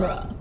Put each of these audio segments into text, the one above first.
genre.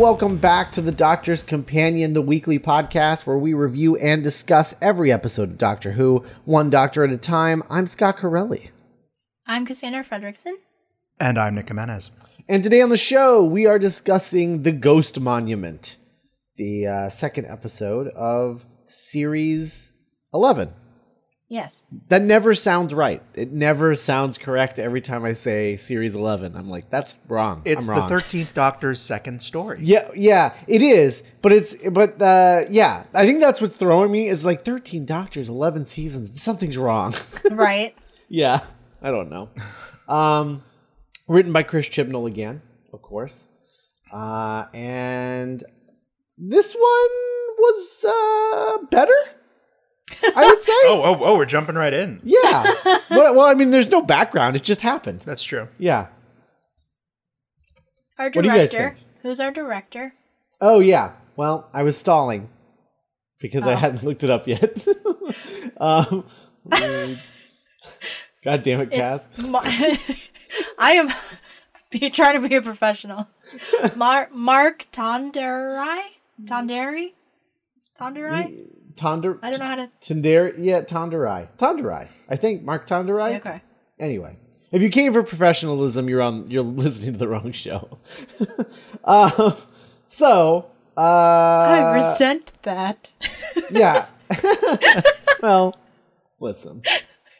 Welcome back to the Doctor's Companion, the weekly podcast where we review and discuss every episode of Doctor Who, one doctor at a time. I'm Scott Corelli. I'm Cassandra Fredrickson. And I'm Nick Jimenez. And today on the show, we are discussing The Ghost Monument, the uh, second episode of Series 11. Yes. That never sounds right. It never sounds correct every time I say Series 11. I'm like, that's wrong. It's I'm the. Thirteenth Doctor's second story. Yeah, yeah, it is. But it's but uh yeah, I think that's what's throwing me is like 13 doctors, 11 seasons. Something's wrong. Right. yeah, I don't know. Um written by Chris Chibnall again, of course. Uh and this one was uh better? I would say. Oh, oh, oh, we're jumping right in. Yeah. well, well, I mean, there's no background. It just happened. That's true. Yeah. Our do you guys director. think? Who's our director? Oh yeah. Well, I was stalling because I Oh. hadn't looked it up yet. um, God damn it, Cass. It's Mar- I am be, trying to be a professional. Mar- Mark Tonderai? Tonderi? Tonderai? Tonder. I don't know how to. Tonder. Yeah, Tonderai. Tonderai. I think Mark Tonderai. Okay. Anyway, if you came for professionalism, you're on. You're listening to the wrong show. uh, so. Uh, I resent that. yeah. well, listen.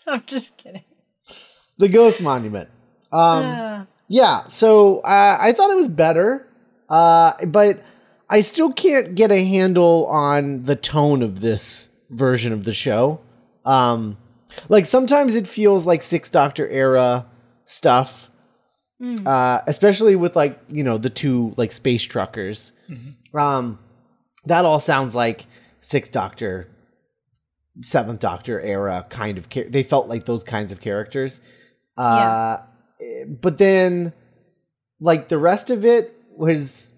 I'm just kidding. The Ghost Monument. Um, Uh, Yeah, so uh, I thought it was better, uh, but I still can't get a handle on the tone of this version of the show. Um, like sometimes it feels like Six Doctor era stuff, uh, especially with like you know the two like space truckers. Um, that all sounds like Six Doctor, Seventh Doctor era kind of. Char- they felt like those kinds of characters. Uh, but then like the rest of it was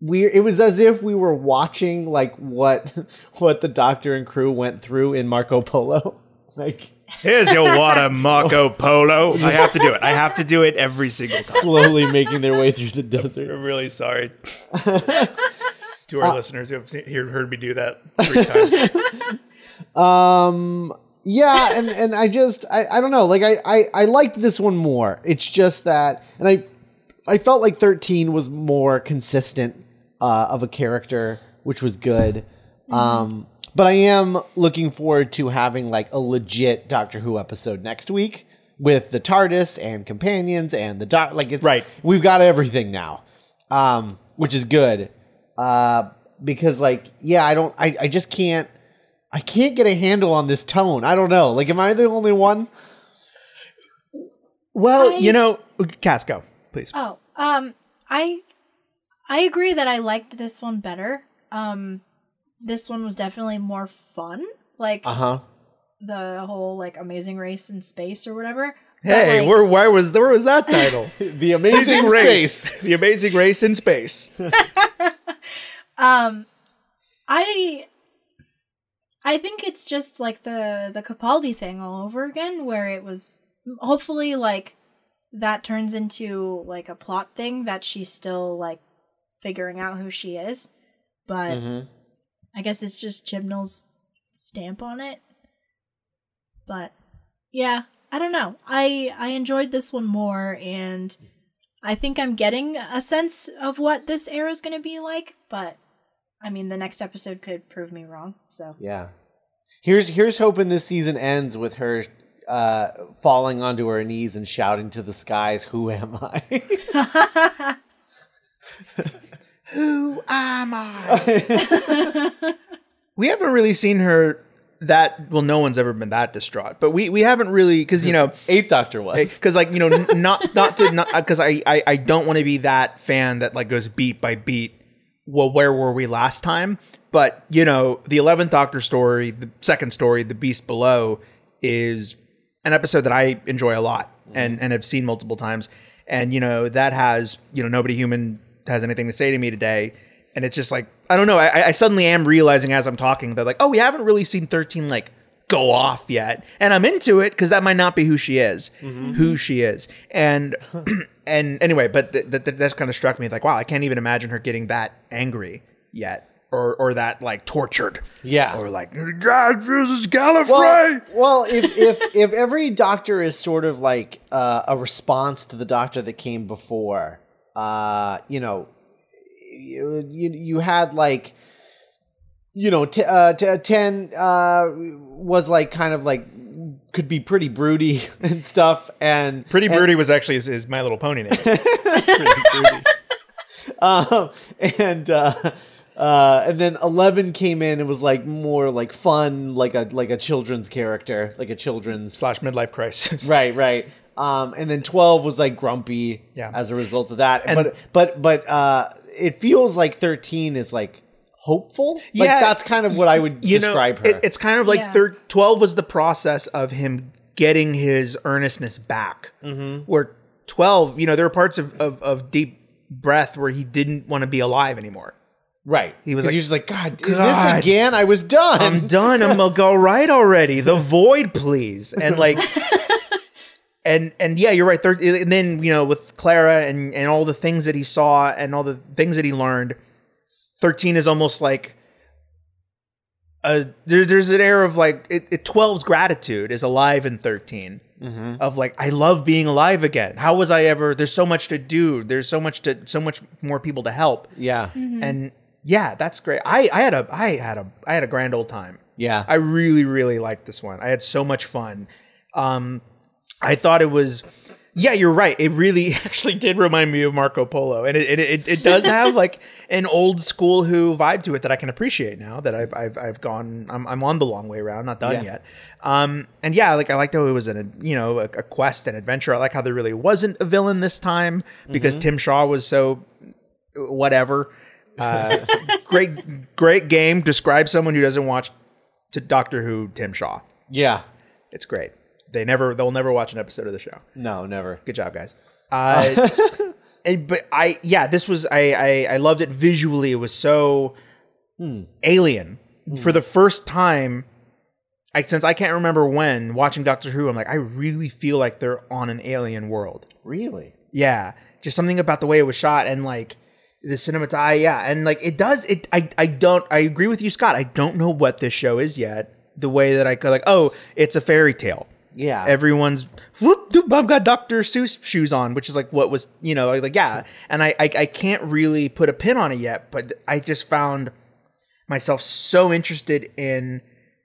weird it was as if we were watching like what what the doctor and crew went through in marco polo like Here's your water, Marco Polo. I have to do it. I have to do it every single time. slowly making their way through the desert I'm really sorry to our listeners who have seen, heard me do that three times. um yeah and and i just i, I don't know like I, I i liked this one more it's just that and i i felt like 13 was more consistent uh of a character which was good um but i am looking forward to having like a legit doctor who episode next week with the tardis and companions and the doc like it's Right. we've got everything now um which is good uh because like yeah i don't i, I just can't I can't get a handle on this tone. I don't know. Like, am I the only one? Well, I- you know, Casco, please. oh, um, I I agree that I liked this one better. Um, this one was definitely more fun. Like Uh huh. the whole like amazing race in space or whatever. Hey, like, where, where was where was that title? The amazing race. the amazing race in space. um I I think it's just like the the Capaldi thing all over again where it was hopefully like that turns into like a plot thing that she's still like figuring out who she is. But Mhm. I guess it's just Chibnall's stamp on it. But yeah, I don't know. I I enjoyed this one more and I think I'm getting a sense of what this era is going to be like, but I mean, the next episode could prove me wrong. So Yeah. Here's here's hoping this season ends with her uh, falling onto her knees and shouting to the skies, "Who am I? Who am I? we haven't really seen her that well. No one's ever been that distraught, but we we haven't really because you know Eighth Doctor was. because like you know n- not not to not uh, because I, I I don't want to be that fan that like goes beat by beat. Well, where were we last time? But you know the eleventh Doctor story, the second story, the Beast Below, is an episode that I enjoy a lot and mm-hmm. and have seen multiple times. And you know that has you know nobody human has anything to say to me today. And it's just like I don't know. I, I suddenly am realizing as I'm talking that like oh we haven't really seen thirteen like go off yet and i'm into it because that might not be who she is who she is and and anyway but th- th- th- that's kind of struck me like wow i can't even imagine her getting that angry yet or or that like tortured Yeah. or like god this is gallifrey well, well, if if if every doctor is sort of like uh, a response to the doctor that came before, uh, you know, you you, you had like, you know, t- uh, t- ten uh, was like kind of like could be pretty broody and stuff, and pretty and- broody was actually his, his my little pony name. Um, and uh, uh, and then Eleven came in and was like more like fun, like a like a children's character, like a children's slash midlife crisis. Right, right. Um, and then twelve was like grumpy, Yeah. as a result of that. And- but but but uh, it feels like thirteen is like hopeful. Like Yeah. that's kind of what I would you describe know, her. it- it's kind of like Yeah. thir- 12 was the process of him getting his earnestness back. Mm-hmm. Where 12, you know, there were parts of, of, of deep breath where he didn't want to be alive anymore. right. He was 'Cause like, he was just like, God, God, this again. I was done. I'm done. I'm gonna go right already. The void, please. And like, and and yeah, you're right. Third, and then you know with Clara and and all the things that he saw and all the things that he learned, thirteen is almost like. A, there, there's an air of like it, it 12's gratitude is alive in 13 of like I love being alive again. How was I ever? There's so much to do. There's so much to so much more people to help. yeah, And yeah, that's great. I I had a I had a I had a grand old time. yeah. I really, really liked this one. I had so much fun. Um, I thought it was, yeah, you're right. It really actually did remind me of Marco Polo, and it it, it, does have like an old school Who vibe to it that I can appreciate now that I've I've, I've gone. I'm, I'm on the long way around, not done Yeah. yet. Um, and yeah, like I liked how it was an you know a, a quest and adventure. I like how there really wasn't a villain this time because Tim Shaw was so whatever. Uh, great, great game. Describe someone who doesn't watch to Doctor Who. Tim Shaw. yeah. It's great. They never, they'll never watch an episode of the show. No, never. Good job, guys. Uh, uh, and- but I, yeah, this was I, I, I loved it visually. It was so hmm. alien hmm. for the first time. I since I can't remember when watching Doctor Who, I'm like, I really feel like they're on an alien world. Really? Yeah, just something about the way it was shot and like the cinematography. Uh, yeah, and like it does. It. I. I don't. I agree with you, Scott. I don't know what this show is yet. The way that I go, like, oh, it's a fairy tale. Yeah. Everyone's whoop, doop, I've got Dr. Seuss shoes on, which is like what was you know like yeah. And I, I I can't really put a pin on it yet, but I just found myself so interested in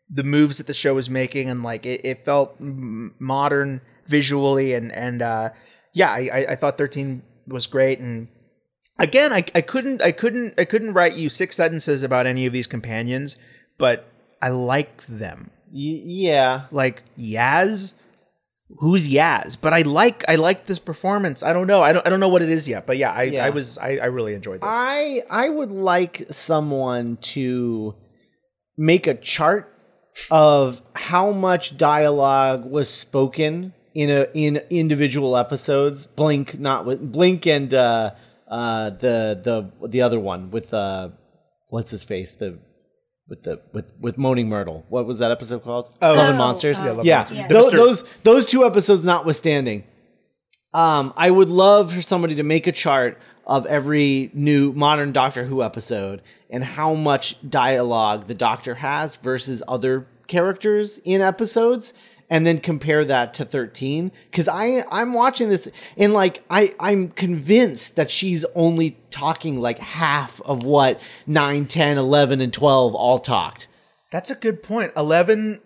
the moves that the show was making and like it, it felt modern visually and and uh yeah I, I thought 13 was great and again I, I couldn't I couldn't I couldn't write you six sentences about any of these companions but I like them yeah. like Yaz who's Yaz but I like I like this performance I don't know I don't I don't know what it is yet but yeah I Yeah. I was I, I really enjoyed this I I would like someone to make a chart of how much dialogue was spoken in a in individual episodes. Blink not with Blink and uh uh the the the other one with uh what's his face the with the with with moaning myrtle. What was that episode called? Oh. Love and Oh, monsters. oh. Love yeah, and Monsters. Tho- The those those two episodes notwithstanding, um, I would love for somebody to make a chart of every new modern Doctor Who episode and how much dialogue the Doctor has versus other characters in episodes, and then compare that to 13. Because I I'm watching this and like I I'm convinced that she's only talking like half of what 9, 10, 11, and 12 all talked. That's a good point. Eleven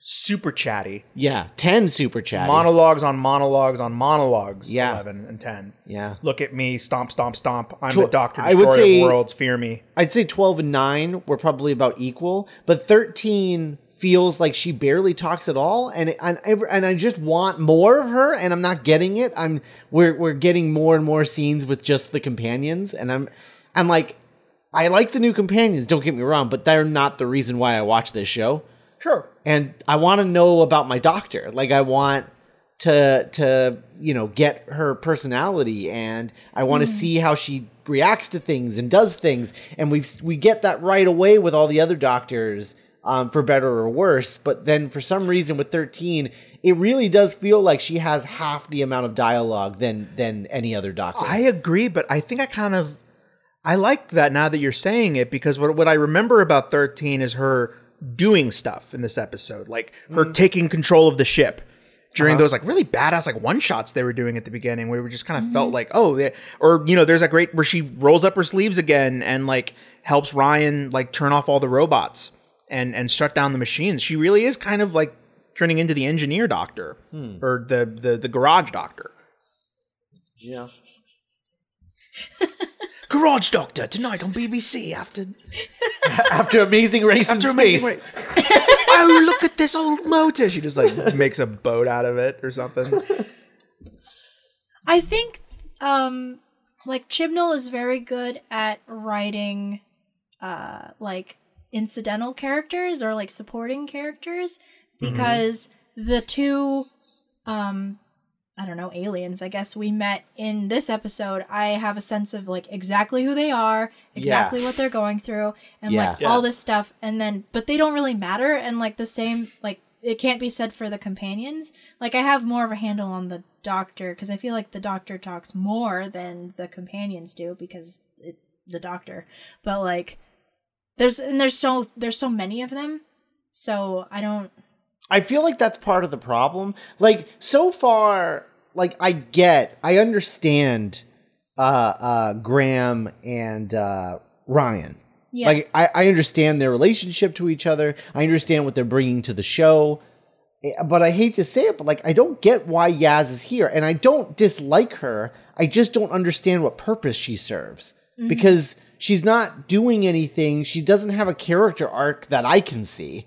super chatty. Yeah, ten super chatty. Monologues on monologues on monologues. Yeah. eleven and ten. yeah, Look at me, stomp, stomp, stomp. I'm Tw- the Doctor I would say- of worlds. Fear me. I'd say twelve and nine were probably about equal, but thirteen feels like she barely talks at all, and and and I just want more of her, and I'm not getting it. I'm we're we're getting more and more scenes with just the companions, and I'm I'm like. I like the new companions, don't get me wrong, but they're not the reason why I watch this show. Sure. and I want to know about my doctor. Like I want to to you know get her personality, and I want to mm. see how she reacts to things and does things. And we we get that right away with all the other doctors, um, for better or worse. But then for some reason with thirteen, it really does feel like she has half the amount of dialogue than than any other doctor. I agree, but I think I kind of I like that now that you're saying it because what what I remember about 13 is her doing stuff in this episode, like her mm. taking control of the ship during uh-huh. those like really badass like one shots they were doing at the beginning where we just kind of mm-hmm. felt like oh they, or you know there's a great where she rolls up her sleeves again and like helps Ryan like turn off all the robots and and shut down the machines. She really is kind of like turning into the engineer doctor or the the the garage doctor. yeah. Garage Doctor tonight on BBC after After Amazing Race in after Space. Amazing Race. oh, look at this old motor. She just like makes a boat out of it or something. I think um like Chibnall is very good at writing uh like incidental characters or like supporting characters because the two um I don't know aliens I guess we met in this episode I have a sense of like exactly who they are exactly what they're going through and like Yeah. all this stuff and then but they don't really matter and like the same like it can't be said for the companions. Like I have more of a handle on the doctor because I feel like the doctor talks more than the companions do because it, the doctor but like there's and there's so there's so many of them so I don't I feel like that's part of the problem. Like so far, like I get, I understand uh uh Graham and uh Ryan. yes Like I, I understand their relationship to each other. I understand what they're bringing to the show. Eh, But I hate to say it, but like I don't get why Yaz is here, and I don't dislike her. I just don't understand what purpose she serves because she's not doing anything. She doesn't have a character arc that I can see.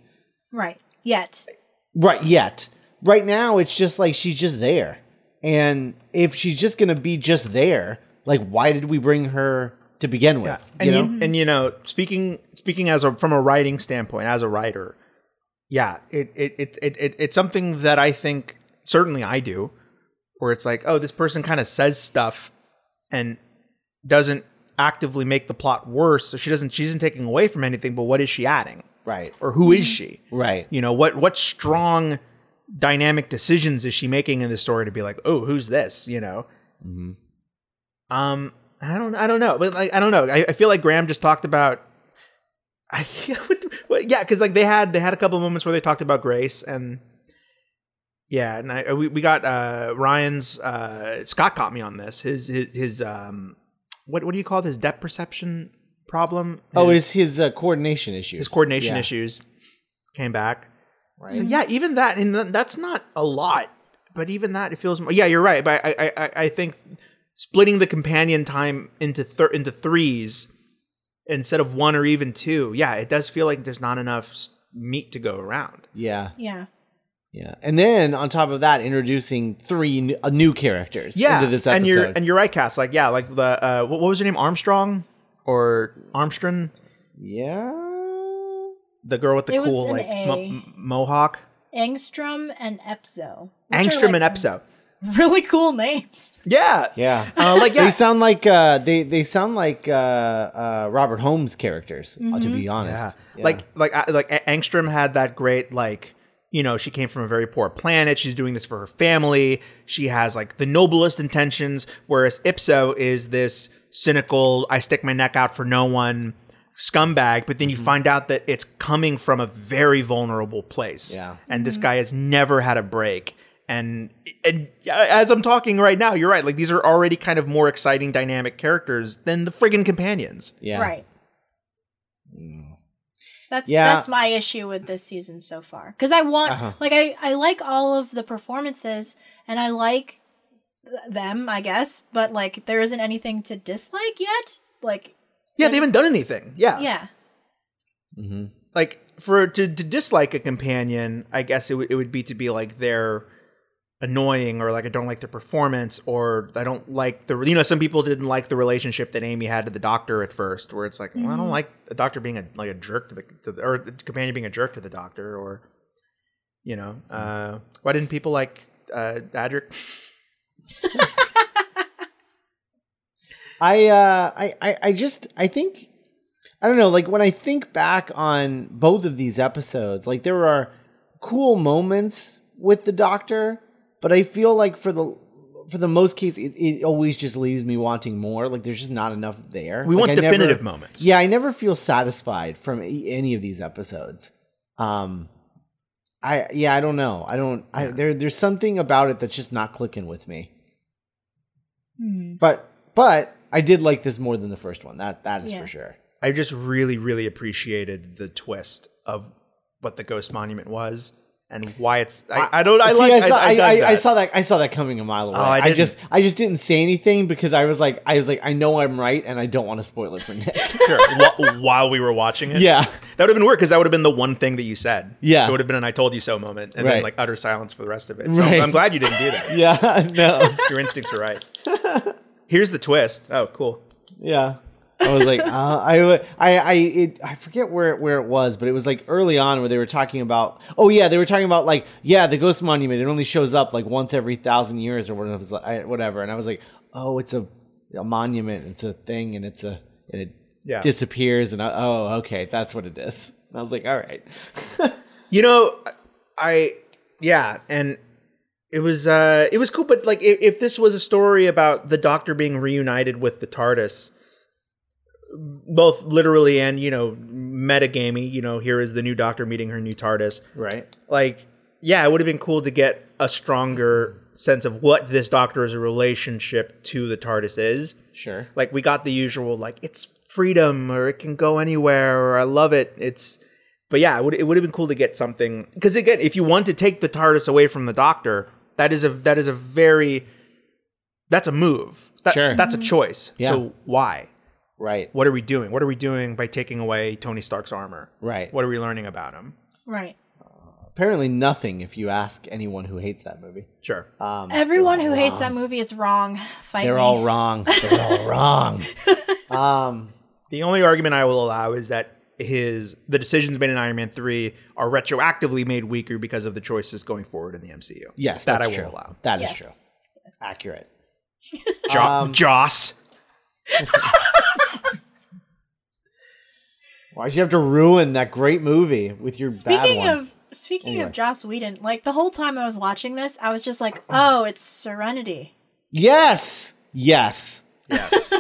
right yet Right, yet. Right now, it's just like she's just there. And if she's just going to be just there, like, why did we bring her to begin with? and you you, know? and you know, speaking speaking as a from a writing standpoint, as a writer, yeah, it it, it it it it's something that I think certainly I do, where it's like, oh, this person kind of says stuff and doesn't actively make the plot worse. So she doesn't she isn't taking away from anything, but what is she adding? right, Or who is she? right. You know, what what strong dynamic decisions is she making in the story to be like, oh, who's this? You know. Mm-hmm. Um, I don't, I don't know, but like, I don't know. I, I feel like Graham just talked about. I, yeah, because like they had they had a couple of moments where they talked about Grace and. Yeah, and I we, we got uh Ryan's uh Scott caught me on this. His his his um what what do you call this depth perception problem? Oh, His- it's his uh, coordination issues. his coordination Yeah. issues came back. Right. So yeah, even that, and that's not a lot, but even that, it feels. More, yeah, you're right. But I, I, I, I think splitting the companion time into thir- into threes instead of one or even two, yeah, it does feel like there's not enough meat to go around. Yeah, yeah yeah. And then on top of that, introducing three n- uh, new characters Yeah, into this episode. and you're and you're right, Cass. Like yeah, like the uh, what, what was her name? Armstrong or Armstrong, yeah. the girl with the It cool like mo- mohawk. Angstrom and Epzo which Angstrom like, and Epzo. really cool names Yeah, Yeah. Uh, like yeah, They sound like uh, they they sound like uh, uh, Robert Holmes characters. uh, to be honest, Yeah. Like like like A- Angstrom had that great like you know she came from a very poor planet. She's doing this for her family. She has like the noblest intentions, whereas Ipso is this cynical. I stick my neck out for no one scumbag. But then Mm-hmm. you find out that it's coming from a very vulnerable place. Yeah. and this guy has never had a break. And and as I'm talking right now, you're right. Like these are already kind of more exciting, dynamic characters than the friggin' companions. yeah, right That's Yeah. that's my issue with this season so far. Because I want, Uh-huh. like, I I like all of the performances, and I like them, I guess. But like, there isn't anything to dislike yet. Like, Yeah, they haven't done anything. Yeah. yeah, Like for to, to dislike a companion, I guess it, would it would be to be like they're annoying or like I don't like their performance or I don't like the you know some people didn't like the relationship that Amy had to the doctor at first where it's like well, I don't like a doctor being a like a jerk to the, to the or the companion being a jerk to the doctor or you know uh why didn't people like uh Adric I, uh, I, I, I just, I think, I don't know. Like when I think back on both of these episodes, like there are cool moments with the Doctor, but I feel like for the for the most case, it, it always just leaves me wanting more. Like there's just not enough there. we Like, want I never- definitive moments Yeah, I never feel satisfied from any of these episodes. Um, I yeah, I don't know. I don't. I there there's something about it that's just not clicking with me. Hmm. But but I did like this more than the first one. That that is Yeah. for sure. I just really, really appreciated the twist of what the ghost monument was and why it's. I, I don't. I See, like. I saw, I, I, I that. saw that. I saw that coming a mile oh, away. Oh, I just, I just didn't say anything because I was like, I was like, I know I'm right, and I don't want to spoil it for Nick. Sure. While we were watching it. yeah, That would have been weird because that would have been the one thing that you said. Yeah. It would have been an "I told you so" moment, and then like utter silence for the rest of it. So Right. I'm glad you didn't do that. yeah, no, Your instincts are right. Here's the twist. Oh, cool. yeah. I was like, uh, I, I, I, it, I forget where where it was, but it was like early on where they were talking about. Oh yeah, they were talking about like, yeah, the ghost monument. It only shows up like once every thousand years or whatever. it was like- I- Whatever. And I was like, oh, it's a, a monument. It's a thing, and it's a, and it Yeah. disappears. And I, oh, okay, that's what it is. And I was like, all right. You know, I yeah, and it was uh it was cool. But like, if, if this was a story about the Doctor being reunited with the TARDIS, both literally and you know metagamey, you know, here is the new Doctor meeting her new TARDIS. Right. like yeah it would have been cool to get a stronger sense of what this doctor's relationship to the tardis is Sure. like we got the usual like it's freedom or it can go anywhere or i love it it's but yeah it would, it would have been cool to get something because again if you want to take the tardis away from the doctor that is a that is a very that's a move that, Sure. that's a choice Yeah. so why Right. what are we doing what are we doing by taking away tony stark's armor Right. what are we learning about him right. Apparently nothing if you ask anyone who hates that movie. sure Um, Everyone who hates that movie is wrong. Fight they're me. all wrong. They're all wrong. Um, The only argument I will allow is that his the decisions made in Iron Man three are retroactively made weaker because of the choices going forward in the MCU. yes, that that's I will true. allow. That is Yes. true. Accurate. Jo- Um, Joss. Why'd you have to ruin that great movie with your bad Speaking one? of speaking Anyway. of Joss Whedon, like the whole time I was watching this, I was just like, "Oh, it's Serenity." yes, yes, Yes.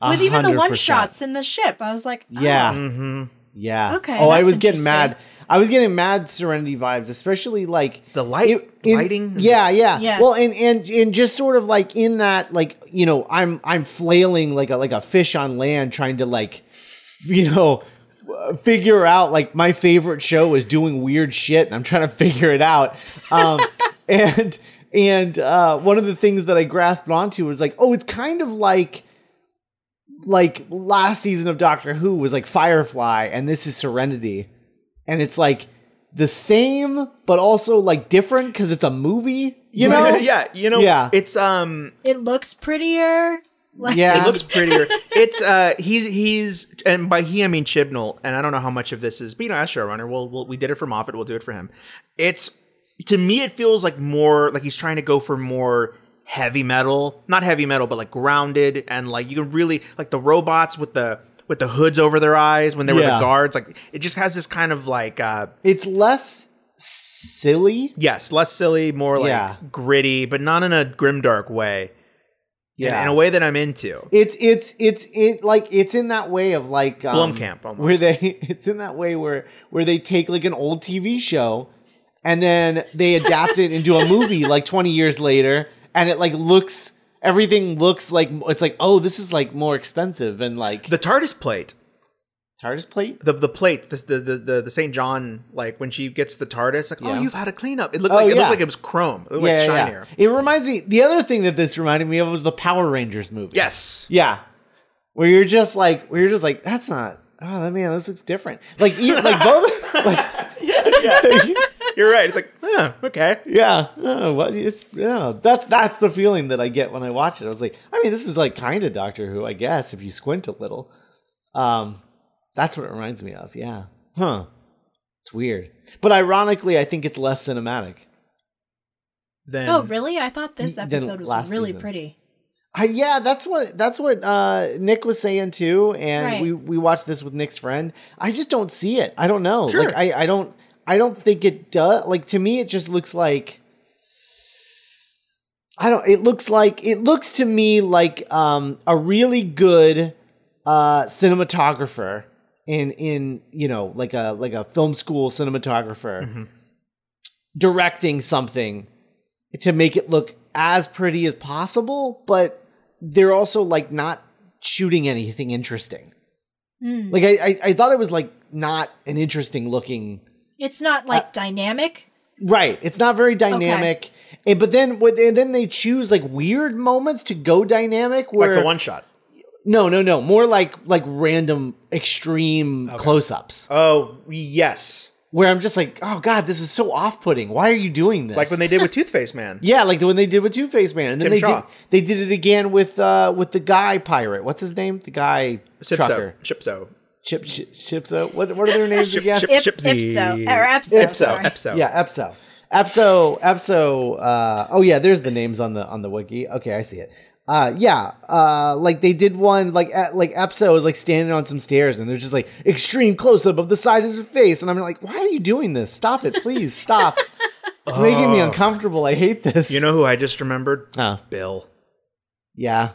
A With even the one shots in the ship, I was like, oh. Yeah, hmm yeah. Okay, Oh, I was getting mad. I was getting mad Serenity vibes, especially like The light- it- in- lighting Yeah, yeah. Yes. Well, and and and just sort of like in that, like you know, I'm I'm flailing like a like a fish on land, trying to like, you know. Uh, Figure out like my favorite show is doing weird shit, and I'm trying to figure it out. Um, and and uh, one of the things that I grasped onto was like, oh, it's kind of like like last season of Doctor Who was like Firefly, and this is Serenity, and it's like the same but also like different because it's a movie. You know? yeah, you know, Yeah. it's um it looks prettier. Like, Yeah. it looks prettier. it's uh he's he's and by he I mean Chibnall, and I don't know how much of this is, but you know, as showrunner, we'll, we'll we did it for Moffat, we'll do it for him. It's to me it feels like more like he's trying to go for more heavy metal. Not heavy metal, but like grounded and like you can really like the robots with the with the hoods over their eyes when they were the guards. Like it just has this kind of like uh It's less silly. yes, less silly, more like Yeah. gritty, but not in a grimdark way. Yeah. Yeah. In, a way that I'm into. It's it's it's it like it's in that way of like um, Blomkamp, almost. where they it's in that way where where they take like an old TV show and then they adapt it into a movie like 20 years later and it like looks everything looks like it's like oh this is like more expensive and like The TARDIS plate TARDIS plate. The the plate, the the the, the, St. John, like when she gets the TARDIS, like, Yeah. oh, you've had a cleanup. It looked Oh, like it yeah. looked like it was chrome. It looked like shinier. It reminds me. The other thing that this reminded me of was the Power Rangers movie. Yes. Yeah, where you're just like, where you're just like, that's not. Oh man, this looks different. Like, e- like both. Like, You're right. It's like, yeah, okay. yeah, oh, what, it's yeah. That's that's the feeling that I get when I watch it. I was like, I mean, this is like kind of Doctor Who, I guess, if you squint a little. Um, that's what it reminds me of. Yeah, huh? It's weird, but ironically, I think it's less cinematic. Then Oh, really? I thought this episode was really season. pretty. I, yeah, that's what that's what uh, Nick was saying too, and Right. we we watched this with Nick's friend. I just don't see it. I don't know. Sure. Like I I don't I don't think it does. Like to me, it just looks like I don't. It looks like it looks to me like um a really good uh cinematographer in in you know like a like a film school cinematographer directing something to make it look as pretty as possible, but they're also like not shooting anything interesting. Hmm. Like I, I, I thought it was like not an interesting looking. It's not Uh, like dynamic. Right, it's not very dynamic. And, but then, what- and then they choose like weird moments to go dynamic. Where like the one shot. No, no, no, more like like random extreme close ups. Oh yes, Where I'm just like, oh god, this is so off putting. Why are you doing this? like when they did with Toothface Man. Yeah, like the when they did with Toothface Man, and then Tim they Shaw. did they did it again with uh with the guy pirate. What's his name? The guy Sipso, trucker. Shipso, Chip Chip Chipso. What what are their names Ship- again? Ship- Ip, Chipsy. Ipso or Epso. Ipso. Epso. Yeah, Epso. Epso. Epso. Uh, oh yeah, there's the names on the on the wiki. Okay, I see it. Uh, yeah. Uh, like they did one like at, like Epzo was like standing on some stairs and there's just like extreme close up of the side of his face and I'm like, why are you doing this? Stop it, please stop. It's making me uncomfortable. I hate this. You know who I just remembered? Huh. Bill. Yeah.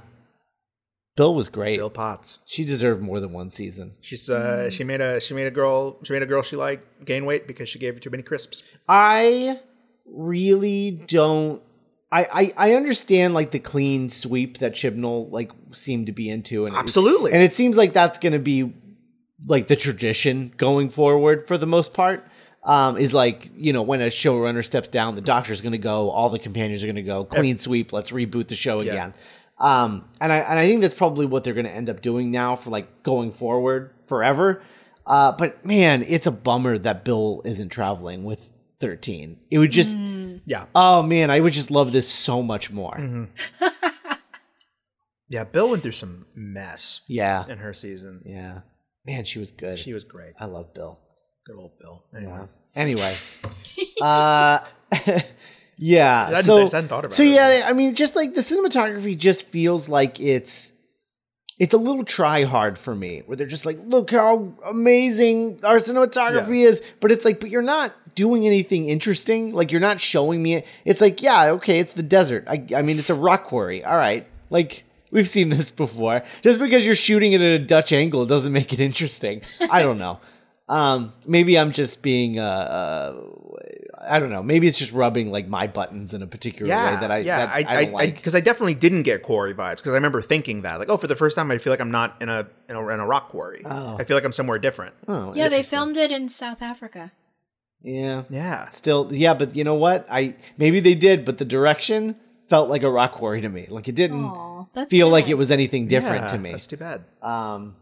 Bill was great. Bill Potts. She deserved more than one season. She's uh she made a she made a girl she made a girl she liked gain weight because she gave her too many crisps. I really don't. I, I I understand like the clean sweep that Chibnall like seemed to be into, and Absolutely. and it seems like that's going to be like the tradition going forward for the most part. Um, is like you know when a showrunner steps down, the doctor's going to go, all the companions are going to go, clean sweep. Let's reboot the show Yeah. again. Um, and I and I think that's probably what they're going to end up doing now for like going forward forever. Uh, but man, it's a bummer that Bill isn't traveling with 13. It would just, Yeah. oh man, I would just love this so much more. Mm-hmm. Yeah, Bill went through some mess Yeah, in her season. yeah, man, she was good. She was great. I love Bill. Good old Bill. Anyway. Yeah. Anyway, uh, yeah. hadn't- so, I hadn't thought about so it. yeah, I mean, just like the cinematography just feels like it's it's a little try hard for me, where they're just like, look how amazing our cinematography is, but it's like, but you're not doing anything interesting. Like you're not showing me it. It's like, yeah, okay, it's the desert. I, I mean, it's a rock quarry. All right, like. We've seen this before. Just because you're shooting it at a Dutch angle doesn't make it interesting. I don't know. Um, maybe I'm just being, uh, uh, I don't know. Maybe it's just rubbing like my buttons in a particular Yeah, way that I, yeah, that I, I, I, don't like. because I, definitely didn't get quarry vibes because I remember thinking that, like, oh, for the first time, I feel like I'm not in a in a, in a rock quarry. Oh. I feel like I'm somewhere different. oh, Yeah, they filmed it in South Africa. Yeah, Yeah, still, yeah, but you know what? I maybe they did, but the direction felt like a rock quarry to me. Like it didn't Aw, that's feel like it was anything different Yeah, to me. That's too bad. Um,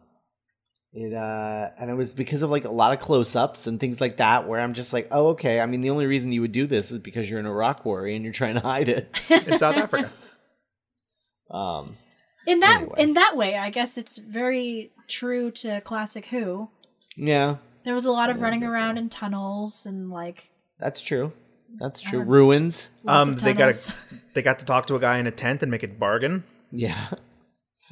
it uh, and it was because of like a lot of close-ups and things like that, where I'm just like, oh, okay. I mean, the only reason you would do this is because you're in a rock quarry and you're trying to hide it. In South Africa. Um, in that Anyway. in that way. I guess it's very true to classic Who. yeah, There was a lot of running around in tunnels and like that's true. That's true. Um, Ruins. lots Um, of they got tunnels. they got to talk to a guy in a tent and make a bargain. Yeah.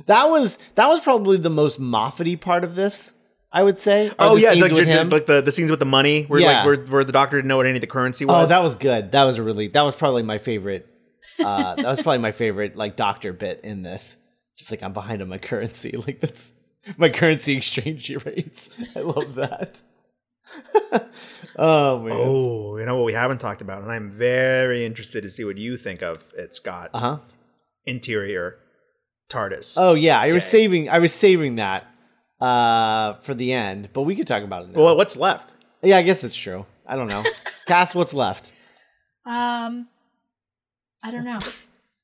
That was that was probably the most Moffat part of this, I would say. are Oh the yeah, scenes like, with the, him. like the, the scenes with the money, where Yeah. like where, where the doctor didn't know what any of the currency was. oh, that was good. That was a really that was probably my favorite. Uh, that was probably my favorite like doctor bit in this. Just like I'm behind on my currency, like that's my currency exchange rates. I love that. oh man. Oh, you know what we haven't talked about, and I'm very interested to see what you think of it, Scott. Uh huh. Interior TARDIS. Oh yeah, I was saving. I was saving that uh, for the end, but we could talk about it now. Well, what's left? yeah, I guess it's true. I don't know. Cass, what's left? Um, I don't know.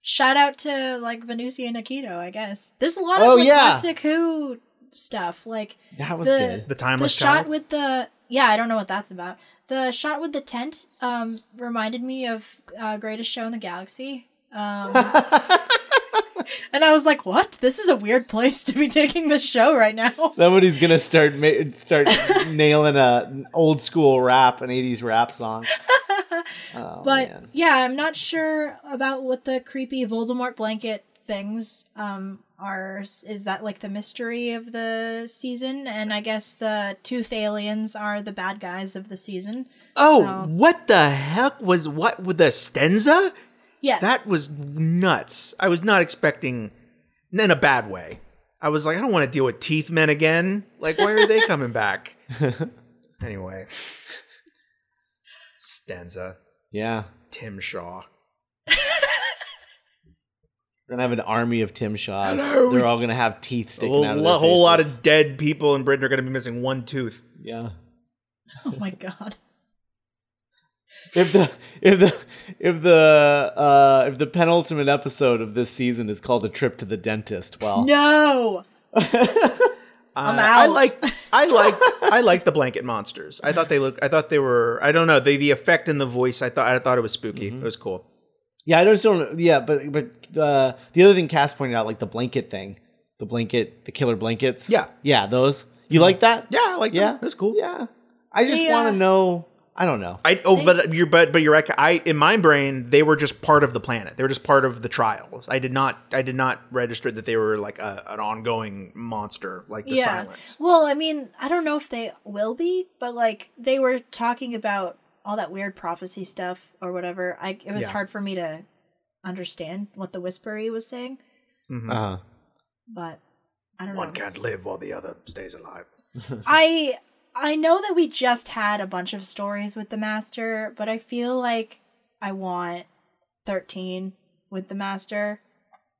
Shout out to like Venusian aikido, I guess. There's a lot of Oh, like, yeah. classic Who stuff, like That was the good. The timeless the shot child? with the yeah, I don't know what that's about. The shot with the tent um reminded me of uh, Greatest Show in the Galaxy. Um, and I was like, "What? This is a weird place to be taking this show right now." Somebody's gonna start ma- start nailing a an old school rap, an '80s rap song. Oh, But man. yeah, I'm not sure about what the creepy Voldemort blanket things um are. Is that like the mystery of the season? And I guess the tooth aliens are the bad guys of the season. Oh, So- what the heck was what with the Stenza? Yes, That was nuts. I was not expecting in a bad way. I was like, I don't want to deal with teeth men again. Like, why are they coming back? anyway. Stenza. yeah, Tim Shaw. We're gonna have an army of Tim Shaws. Hello. They're all gonna have teeth sticking whole, out of lo- their whole lot faces. of dead people in Britain are going to be missing one tooth. yeah. Oh my god. If the if the if the uh if the penultimate episode of this season is called a trip to the dentist, well, No. I'm out. I like I like I like the blanket monsters. I thought they look. I thought they were. I don't know. They the effect in the voice. I thought I thought it was spooky. Mm-hmm. It was cool. Yeah, I just don't. Know. Yeah, but but uh, the other thing Cass pointed out, like the blanket thing, the blanket, the killer blankets. Yeah. yeah, those. You like that? Yeah, I like. Yeah, them. it was cool. Yeah, I just They, want to know. I don't know. I oh, but you're but but you're right. I in my brain they were just part of the planet. They were just part of the trials. I did not I did not register that they were like a, an ongoing monster like the yeah. silence. Well, I mean, I don't know if they will be, but like they were talking about all that weird prophecy stuff or whatever. I it was Yeah. hard for me to understand what the whispery was saying, Uh, but I don't One know. One can't live while the other stays alive. I I know that we just had a bunch of stories with the master, but I feel like I want 13 with the master.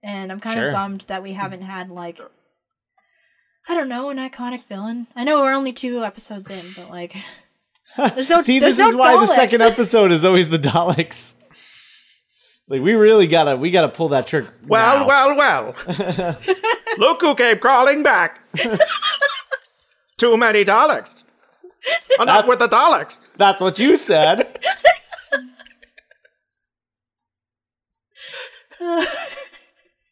And I'm kind Sure. of bummed that we haven't had like I don't know, an iconic villain. I know we're only two episodes in, but like there's no See, there's this is no why the second episode is always the Daleks. Like we really gotta we gotta pull that trick. Well, now. well, well. Look who came crawling back. Too many Daleks. Enough with the Daleks. That's what you said.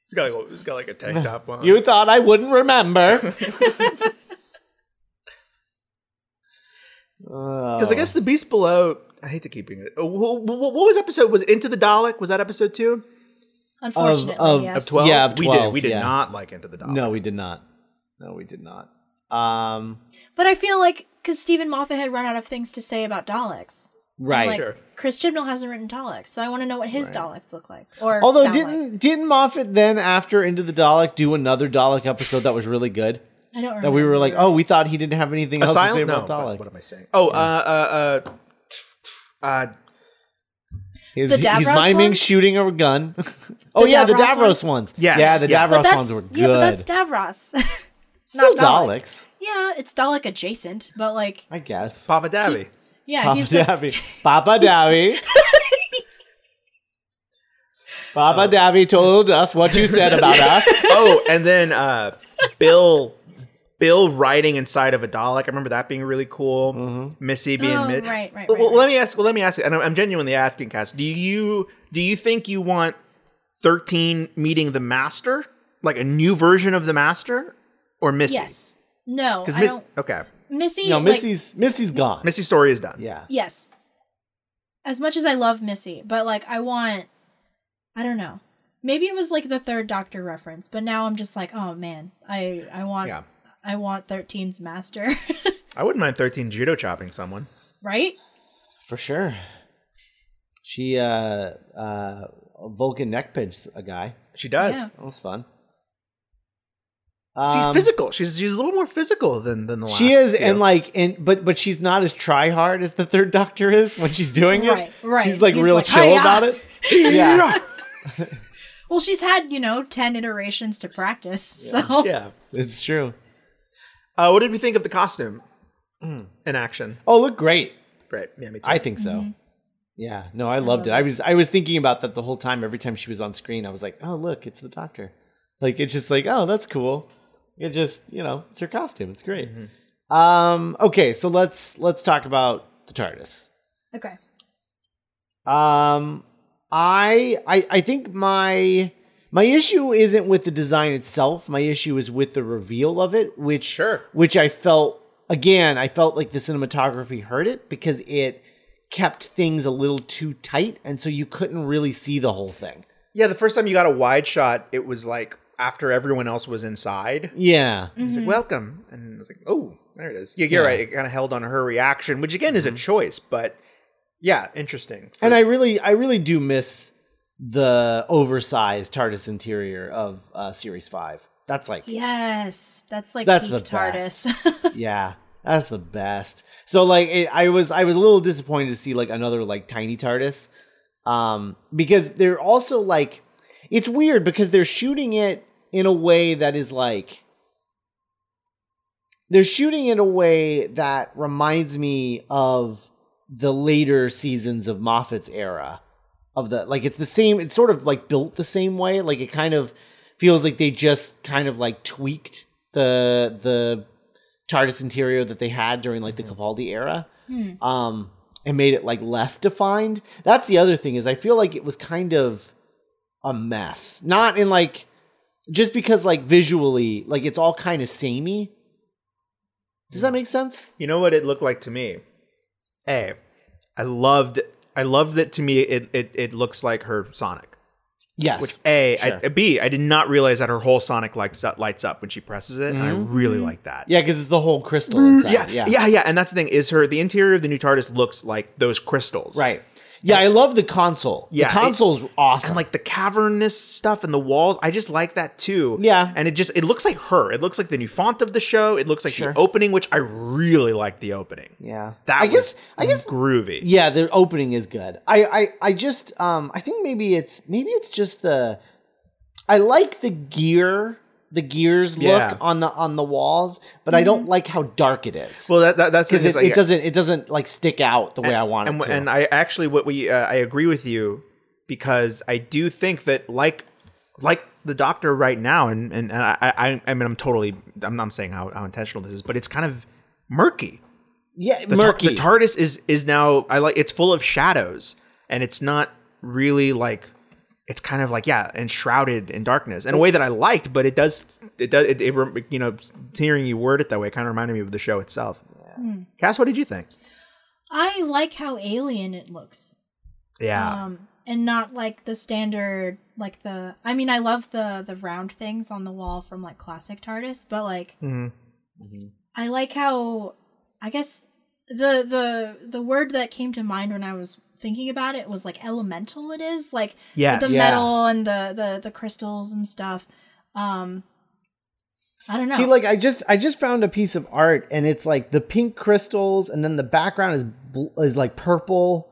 He's got, like, he's got like a tank top on. you thought I wouldn't remember. Because I guess the Beast Below. I hate to keep bringing it. What, what was episode? Was it Into the Dalek? Was that episode two? Unfortunately, of- yes. Of twelve. Yeah, of we did. We did yeah. not like Into the Dalek. no, we did not. No, we did not. Um, But I feel like because Steven Moffat had run out of things to say about Daleks. Right. like, Sure. Chris Chibnall hasn't written Daleks, so I want to know what his Daleks look like. Or Although sound didn't like. didn't Moffat then after Into the Dalek do another Dalek episode that was really good? I don't remember. That we were like, oh, we thought he didn't have anything else to say Asylum. No. about Dalek. What am I saying? Oh, uh, uh, uh, uh, He's, The he's miming ones? shooting a gun. oh The yeah, the Davros Davros ones? ones. Yes, yeah, the yeah. Davros ones were good. yeah, but that's Davros. Still not Daleks. Daleks, Yeah, it's Dalek adjacent, but like, I guess. Papa Davy. yeah, Papa he's a, Davy. Papa Davy. Papa Davy told us what you said about us. oh, and then uh, Bill, Bill riding inside of a Dalek. I remember that being really cool. Mm-hmm. Missy being Oh, mid. right, right, Well, right, right. let me ask. Well, let me ask. And I'm, I'm genuinely asking, Cass. Do you do you think you want thirteen meeting the Master, like a new version of the Master, or Missy? yes, no, I Mi- don't. okay. Missy, No, like, Missy's Missy's gone. Missy's story is done. Yeah. yes. As much as I love Missy, but like, I want. I don't know. Maybe it was like the third Doctor reference, but now I'm just like, oh man, I I want Yeah. I want 13's master, I wouldn't mind thirteen judo chopping someone. right? For sure. She uh uh Vulcan neck pinch a guy. She does. Yeah. That was fun. She's Um, physical. She's she's a little more physical than than the last. She is, few. and like, and but but she's not as try hard as the third Doctor is when she's doing it. Right, right. She's like He's real like, chill "Hi-ya." about it. Yeah, Well, she's had you know ten iterations to practice, so yeah. it's true. Uh, what did we think of the costume in action? Oh, look great. Great. Yeah, me too. I think so. Yeah, no, I loved it. I was I was thinking about that the whole time. Every time she was on screen, I was like, "Oh, look, it's the Doctor." Like it's just like, "Oh, that's cool." It just you know, it's her costume. It's great. Um, okay, so let's let's talk about the TARDIS. Okay. Um, I I I think my my issue isn't with the design itself. My issue is with the reveal of it, which Sure. which I felt again. I felt like the cinematography hurt it because it kept things a little too tight, and so you couldn't really see the whole thing. yeah, the first time you got a wide shot, it was like after everyone else was inside. Yeah, It's like, mm-hmm. welcome. And I was like, oh, there it is. Yeah, you're Yeah. right. It kind of held on her reaction, which again is a mm-hmm. choice, but yeah, interesting. and I really I really do miss the oversized TARDIS interior of uh, Series Five. That's like Yes, that's like That's the TARDIS. Yeah, that's the best. So like, it, I was I was a little disappointed to see like another like tiny TARDIS, um, because they're also like, it's weird because they're shooting it in a way that is like, they're shooting it in a way that reminds me of the later seasons of Moffat's era, of the like it's the same. It's sort of like built the same way. Like it kind of feels like they just kind of like tweaked the the TARDIS interior that they had during like the mm-hmm. Capaldi era, hmm. um, and made it like less defined. That's the other thing is I feel like it was kind of a mess. Not in like just because like visually like it's all kind of samey. Does that mm. make sense? You know what it looked like to me? A, I loved I love that to me it it, it looks like her Sonic. Yes. Which A, Sure. I, B, I did not realize that her whole Sonic lights up, lights up when she presses it, and I mm-hmm. really like that. yeah, because it's the whole crystal mm, inside. yeah, Yeah. yeah, yeah, And that's the thing is her the interior of the new TARDIS looks like those crystals, Right. Yeah, I love the console. Yeah, the console's awesome. And like the cavernous stuff and the walls, I just like that too. Yeah. and it just it looks like her. It looks like the new font of the show. It looks like Sure. the opening, which I really like the opening. yeah. That I guess I guess groovy. Yeah, the opening is good. I, I, I just, um, I think maybe it's maybe it's just the, I like the gear, the gears Yeah. look on the on the walls, but I don't like how dark it is Well, that, that that's because thing, it, is, like, it doesn't it doesn't like stick out the way I want and, it to. and I actually what we uh, I agree with you because I do think that like like the doctor right now and and, and I, I I mean I'm totally I'm not saying how, how intentional this is but it's kind of murky. yeah, The, tar- murky. the TARDIS is is now I like it's full of shadows and it's not really like it's kind of like yeah enshrouded in darkness in a way that I liked but it does it does it, it you know hearing you word it that way kind of reminded me of the show itself. Cass, what did you think? I like how alien it looks. Yeah. Um and not like the standard like the I mean I love the the round things on the wall from like classic TARDIS, but like I like how I guess the the the word that came to mind when I was thinking about it was like elemental it is like Yes. the Yeah. metal and the the the crystals and stuff um I don't know See, like I just I just found a piece of art, and it's like the pink crystals, and then the background is bl- is like purple,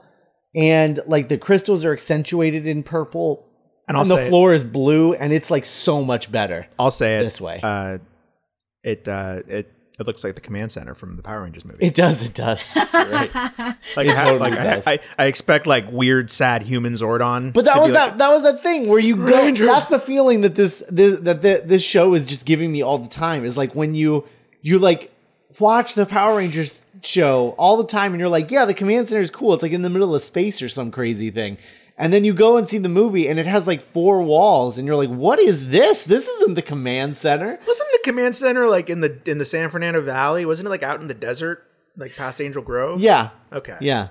and like the crystals are accentuated in purple, And I'll and the floor is blue, and it's like so much better. I'll say it this way. Uh, it uh, it it looks like the command center from the Power Rangers movie. It does, it does. right. like, it I, totally like does. I, I, I expect like weird, sad human Zordon. But that was that like- that was that thing where you go. Rangers. That's the feeling that this this that the, this show is just giving me all the time. Is like when you you like watch the Power Rangers show all the time, and you're like, yeah, the command center is cool. It's like in the middle of space or some crazy thing. And then you go and see the movie, and it has like four walls, and you're like, "What is this? This isn't the command center." Wasn't the command center like in the in the San Fernando Valley? Wasn't it like out in the desert, like past Angel Grove? Yeah, Okay. yeah.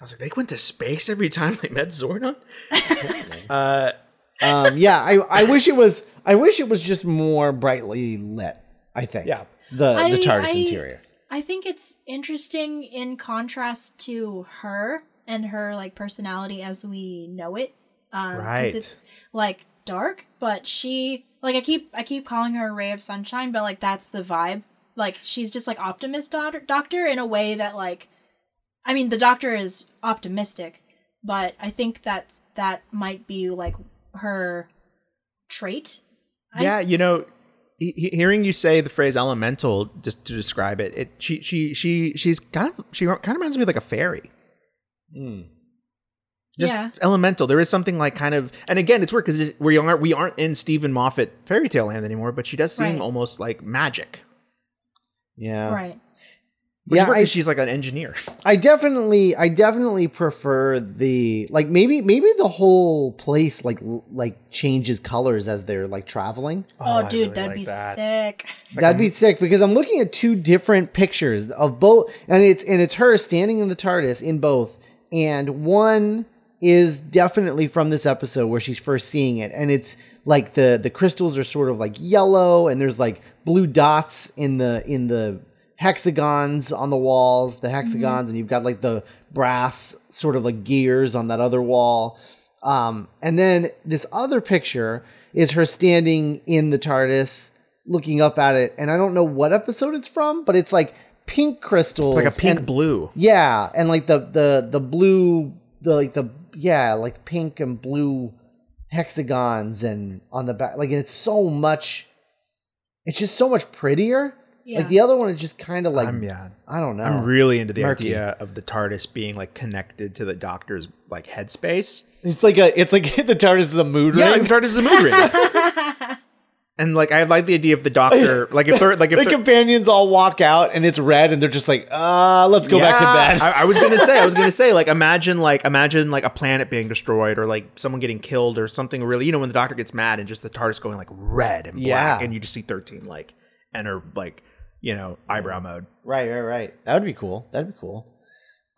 I was like, they went to space every time they met Zordon. Um, yeah, I, I wish it was. I wish it was just more brightly lit. I think. Yeah. The I- the TARDIS I- interior. I think it's interesting in contrast to her and her like personality as we know it. Um, Right. Because it's like dark, but she like I keep I keep calling her a ray of sunshine, but like that's the vibe. Like she's just like optimist daughter, doctor in a way that like, I mean the doctor is optimistic, but I think that that might be like her trait. I- yeah, you know, he- he- hearing you say the phrase elemental just to describe it, it she she she she's kind of she kind of reminds me of like a fairy. Mm. Just Yeah. elemental. There is something like kind of, and again, it's weird because we aren't we aren't in Steven Moffat fairy tale land anymore, but she does seem Right. almost like magic. Yeah. Right. Which Yeah, I- 'cause she's like an engineer. I definitely, I definitely prefer the like maybe maybe the whole place like l- like changes colors as they're like traveling. Oh, oh I dude, really that'd like be that. sick. That'd be sick because I'm looking at two different pictures of both, and it's and it's her standing in the TARDIS in both, and one is definitely from this episode where she's first seeing it, and it's like the the crystals are sort of like yellow, and there's like blue dots in the in the hexagons on the walls, the hexagons, and you've got like the brass sort of like gears on that other wall. Um, and then this other picture is her standing in the TARDIS looking up at it. And I don't know what episode it's from, but it's like pink crystals. like a pink and- blue. Yeah. And like the, the, the blue, the, like the, yeah, like pink and blue hexagons and on the back. Like, and it's so much, it's just so much prettier. Yeah. Like the other one is just kind of like, I'm yeah. I don't know. I'm really into the Murky. idea of the TARDIS being like connected to the Doctor's like headspace. it's like a, it's like the TARDIS is a mood Yeah, ring. like the TARDIS is a mood ring. and like I like the idea of the Doctor, like if they're like if the companions all walk out and it's red and they're just like, uh, let's go back to Yeah, bed. I, I was gonna say, I was gonna say, like, imagine, like, imagine, like, a planet being destroyed, or like someone getting killed, or something really, you know, when the Doctor gets mad and just the TARDIS going like red and black, Yeah. and you just see thirteen like enter like, you know, eyebrow mode. right, right, right. That would be cool. That'd be cool.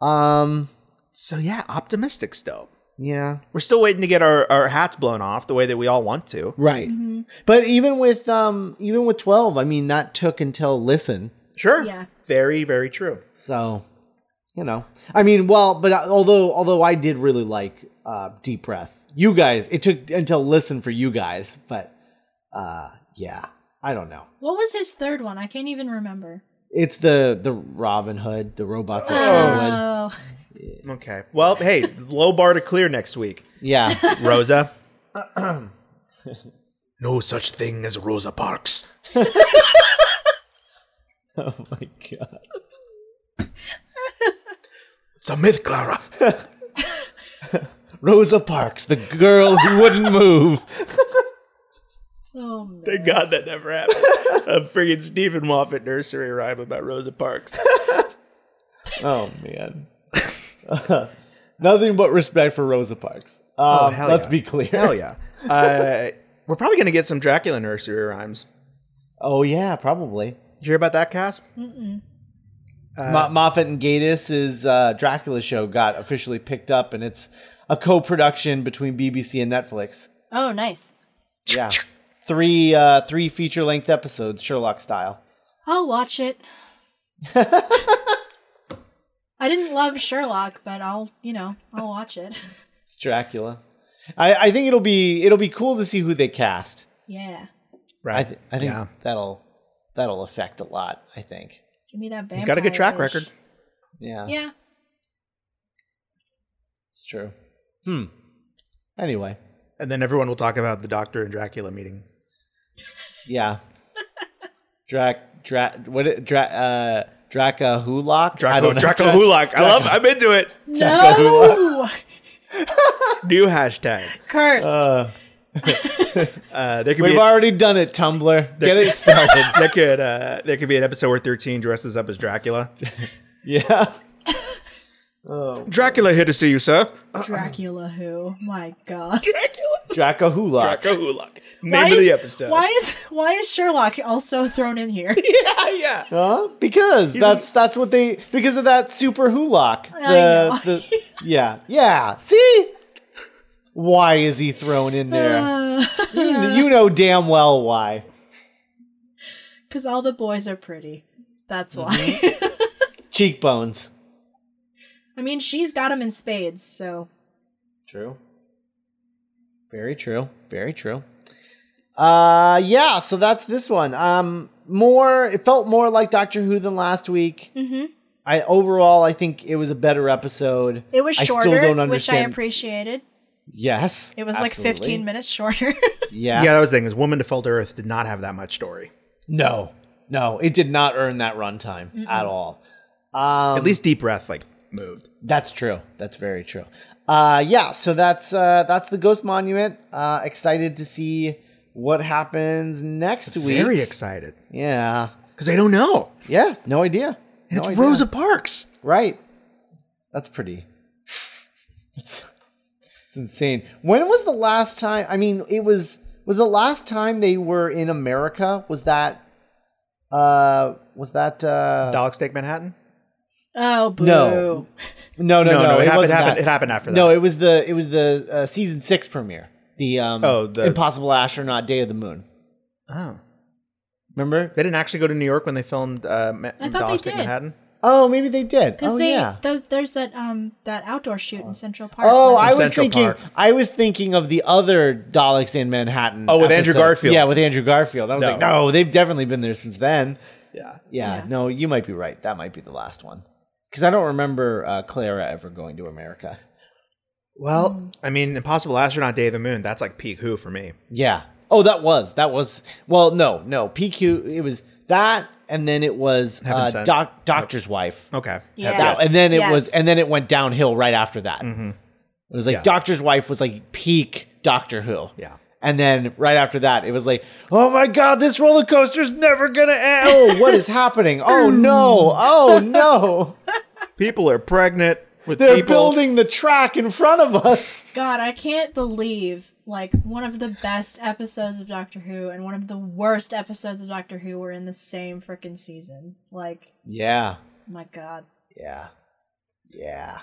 Um, So yeah, optimistic still. Yeah. We're still waiting to get our, our hats blown off the way that we all want to. Right. But even with um even with 12, I mean that took until listen. Sure. Yeah. Very, very true. So, you know. I mean, well, but although although I did really like uh Deep Breath. You guys, it took until listen for you guys, but uh yeah, I don't know. What was his third one? I can't even remember. It's the the Robin Hood, the robots of Sherwood. Okay. Well, hey, low bar to clear next week. Yeah. Rosa. no such thing as Rosa Parks. oh my god. It's a myth, Clara. Rosa Parks, the girl who wouldn't move. oh man. Thank God that never happened. a friggin' Steven Moffat nursery rhyme about Rosa Parks. Oh man. Nothing but respect for Rosa Parks. Um, Oh, hell let's yeah. be clear. Hell yeah. Uh, we're probably gonna get some Dracula nursery rhymes. Oh yeah, probably. Did you hear about that, Cass? Mo- Moffat and Gatiss' uh, Dracula show got officially picked up, and it's a co-production between BBC and Netflix. Oh, nice. Yeah, three uh, three feature-length episodes, Sherlock style. I'll watch it. I didn't love Sherlock, but I'll, you know, I'll watch it. It's Dracula. I, I think it'll be it'll be cool to see who they cast. yeah. Right. I, th- I think Yeah. that'll that'll affect a lot. I think. Give me that vampire. He's got a good track record. Yeah, Yeah. it's true. Hmm. Anyway, And then everyone will talk about the Doctor and Dracula meeting. yeah. Drac Drac what it, Drac uh Draca Hulock? I don't Draco, know. Draco Hulak. I love I'm into it. No. New hashtag. Cursed. Uh, Uh, there could we've be a, already done it, Tumblr. Get it started. there could uh, there could be an episode where 13 dresses up as Dracula. yeah. Dracula here to see you, sir. Dracula who? My god. Dracula. Draco Hulock. Draco Hulak. Name Why of is, the episode. Why is why is Sherlock also thrown in here? Yeah, yeah. Huh? Because that's that's what they because of that Superwholock. The, the yeah yeah. See, why is he thrown in there? Uh, you know damn well why. Cuz all the boys are pretty. That's why. Mm-hmm. Cheekbones. I mean, she's got him in spades, so True. Very true. Very true. Uh yeah, so that's this one. Um more it felt more like Doctor Who than last week. Mm-hmm. I overall I think it was a better episode. it was I still shorter, don't which I appreciated. Yes. It was like 15 minutes shorter. Yeah. Yeah, that was the thing. Is Woman to Fell to Earth did not have that much story. No, no, it did not earn that runtime at all. Um, At least Deep Breath like moved. That's true. That's very true. Uh, yeah. So that's uh, that's the Ghost Monument. Uh, excited to see what happens next week. Very excited yeah. because I don't know. Yeah. No idea. And no it's idea. Rosa Parks. Right. That's pretty. It's, it's insane. When was the last time? I mean, it was was the last time they were in America. Was that? Uh, was that? Uh, Daleks Take Manhattan. Oh, boo. No. no, no, no, No, no, it happened- happened- it happened after that. No, it was the it was the uh, season six premiere. The um, Oh, the- Impossible Astronaut Day of the Moon. Oh, Remember? they didn't actually go to New York when they filmed uh, Ma- I thought Dalek they did. Manhattan. Oh, maybe they did. Because oh, they yeah. those, there's that um that outdoor shoot in Central Park. Oh, where I was Central thinking. Park. I was thinking of the other Daleks in Manhattan. Oh, with Andrew. Garfield. Yeah, with Andrew Garfield. I was No. like, no, they've definitely been there since then. Yeah. Yeah, Yeah. no, you might be right. That might be the last one because I don't remember uh, Clara ever going to America. Well, I mean, Impossible Astronaut Day of the Moon. That's like peak Who for me. Yeah. Oh, that was that was. Well, no, no. PQ. It was that, and then it was uh, doc, Doctor's Wife. Okay. Yeah. That- Yes, and then it was, and then it went downhill right after that. Mm-hmm. It was like Yeah. Doctor's Wife was like peak Doctor Who. Yeah. And then right after that, it was like, oh my god, this roller coaster's never gonna end. Oh, what is happening? Oh no! Oh no! People are pregnant with They're people. building the track in front of us. God, I can't believe like one of the best episodes of Doctor Who and one of the worst episodes of Doctor Who were in the same freaking season. Like, Yeah, my God. yeah, yeah.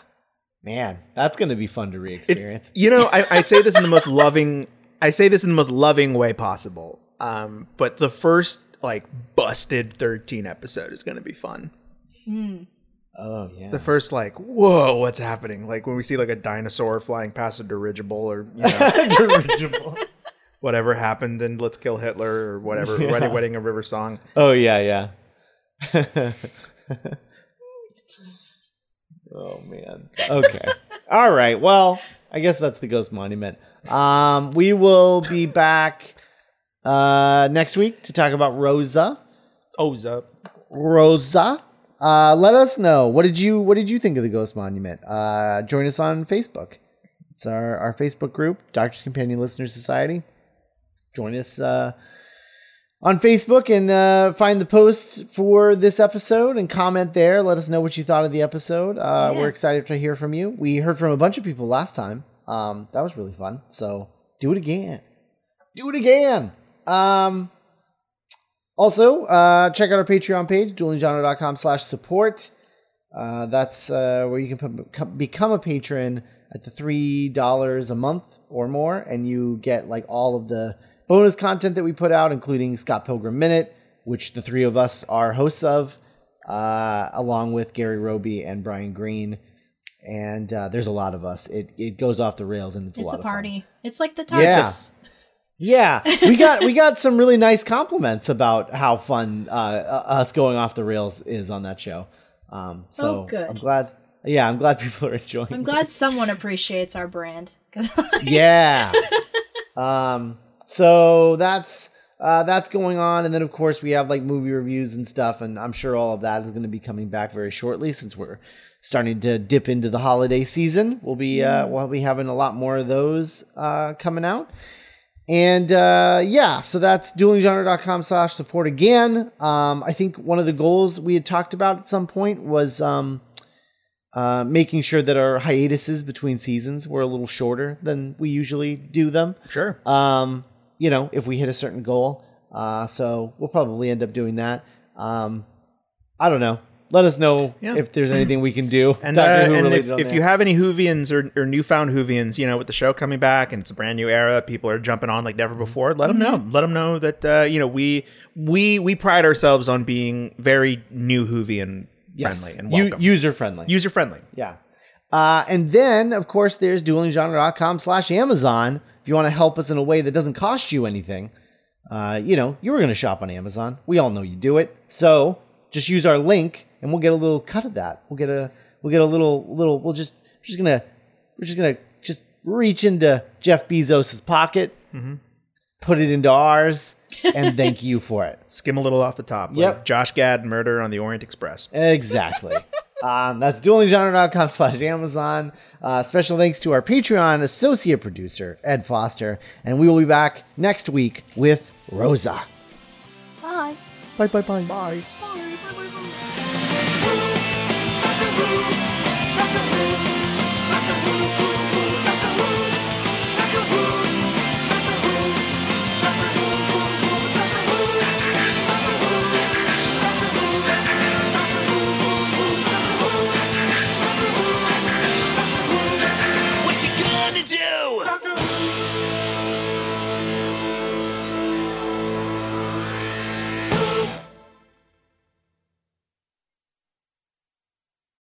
Man, that's gonna be fun to It- re-experience. you know, I, I say this in the most loving. I say this in the most loving way possible. Um, but the first like busted thirteen episode is going to be fun. Oh yeah. The first like, whoa, what's happening? Like when we see like a dinosaur flying past a dirigible, or you know, Dirigible. whatever happened and Let's Kill Hitler, or whatever, Wedding, Wedding of River Song. oh yeah, yeah. oh man. Okay. All right. Well, I guess that's the Ghost Monument. Um, we will be back uh next week to talk about Rosa. Oza. Rosa. Uh, let us know what did you what did you think of the Ghost Monument? Uh, join us on Facebook. It's our our Facebook group, Doctors Companion Listeners Society. Join us uh, on Facebook and uh, find the posts for this episode and comment there. Let us know what you thought of the episode. Uh, Yeah. We're excited to hear from you. We heard from a bunch of people last time. Um, that was really fun. So do it again. Do it again. Um, also, uh, check out our Patreon page, duelinggenre.com slash support. Uh, that's uh, where you can p- become a patron at the $3 a month or more, and you get like all of the bonus content that we put out, including Scott Pilgrim Minute, which the three of us are hosts of, uh, along with Gary Roby and Brian Green. And uh, there's a lot of us. It, it goes off the rails, and it's, It's a a, of fun. party. It's like the. TARDIS. Yeah, we got we got some really nice compliments about how fun uh, uh, us going off the rails is on that show. Um, so Oh, good. I'm glad. Yeah, I'm glad people are enjoying. I'm it. glad someone appreciates our brand. Yeah. um. So that's uh, that's going on, and then of course we have like movie reviews and stuff, and I'm sure all of that is going to be coming back very shortly since we're starting to dip into the holiday season. We'll be uh, we'll be having a lot more of those uh, coming out. And uh, yeah, so that's duelinggenre.com slash support again. Um, I think one of the goals we had talked about at some point was um, uh, making sure that our hiatuses between seasons were a little shorter than we usually do them. Sure. Um, you know, if we hit a certain goal. Uh, so we'll probably end up doing that. Um, I don't know. Let us know Yeah. if there's anything we can do. And, uh, and if, if you have any Whovians or, or newfound Whovians, you know, with the show coming back and it's a brand new era, people are jumping on like never before. Let them know. Let them know that uh, you know we we we pride ourselves on being very new Whovian friendly and welcome, user friendly. user friendly. Yeah. Uh, and then, of course, there's duelinggenre.com slash Amazon. If you want to help us in a way that doesn't cost you anything, uh, you know, you were going to shop on Amazon. We all know you do it. So just use our link and we'll get a little cut of that. We'll get a, we'll get a little, little, we'll just, we're just going to, we're just going to just reach into Jeff Bezos's pocket, put it into ours, and thank you for it. Skim a little off the top. Yep. Like Josh Gad murder on the Orient Express. Exactly. um, that's duelinggenre.com slash Amazon. Uh, special thanks to our Patreon associate producer, Ed Foster. And we will be back next week with Rosa. Bye. Bye, bye, bye. Bye. Bye.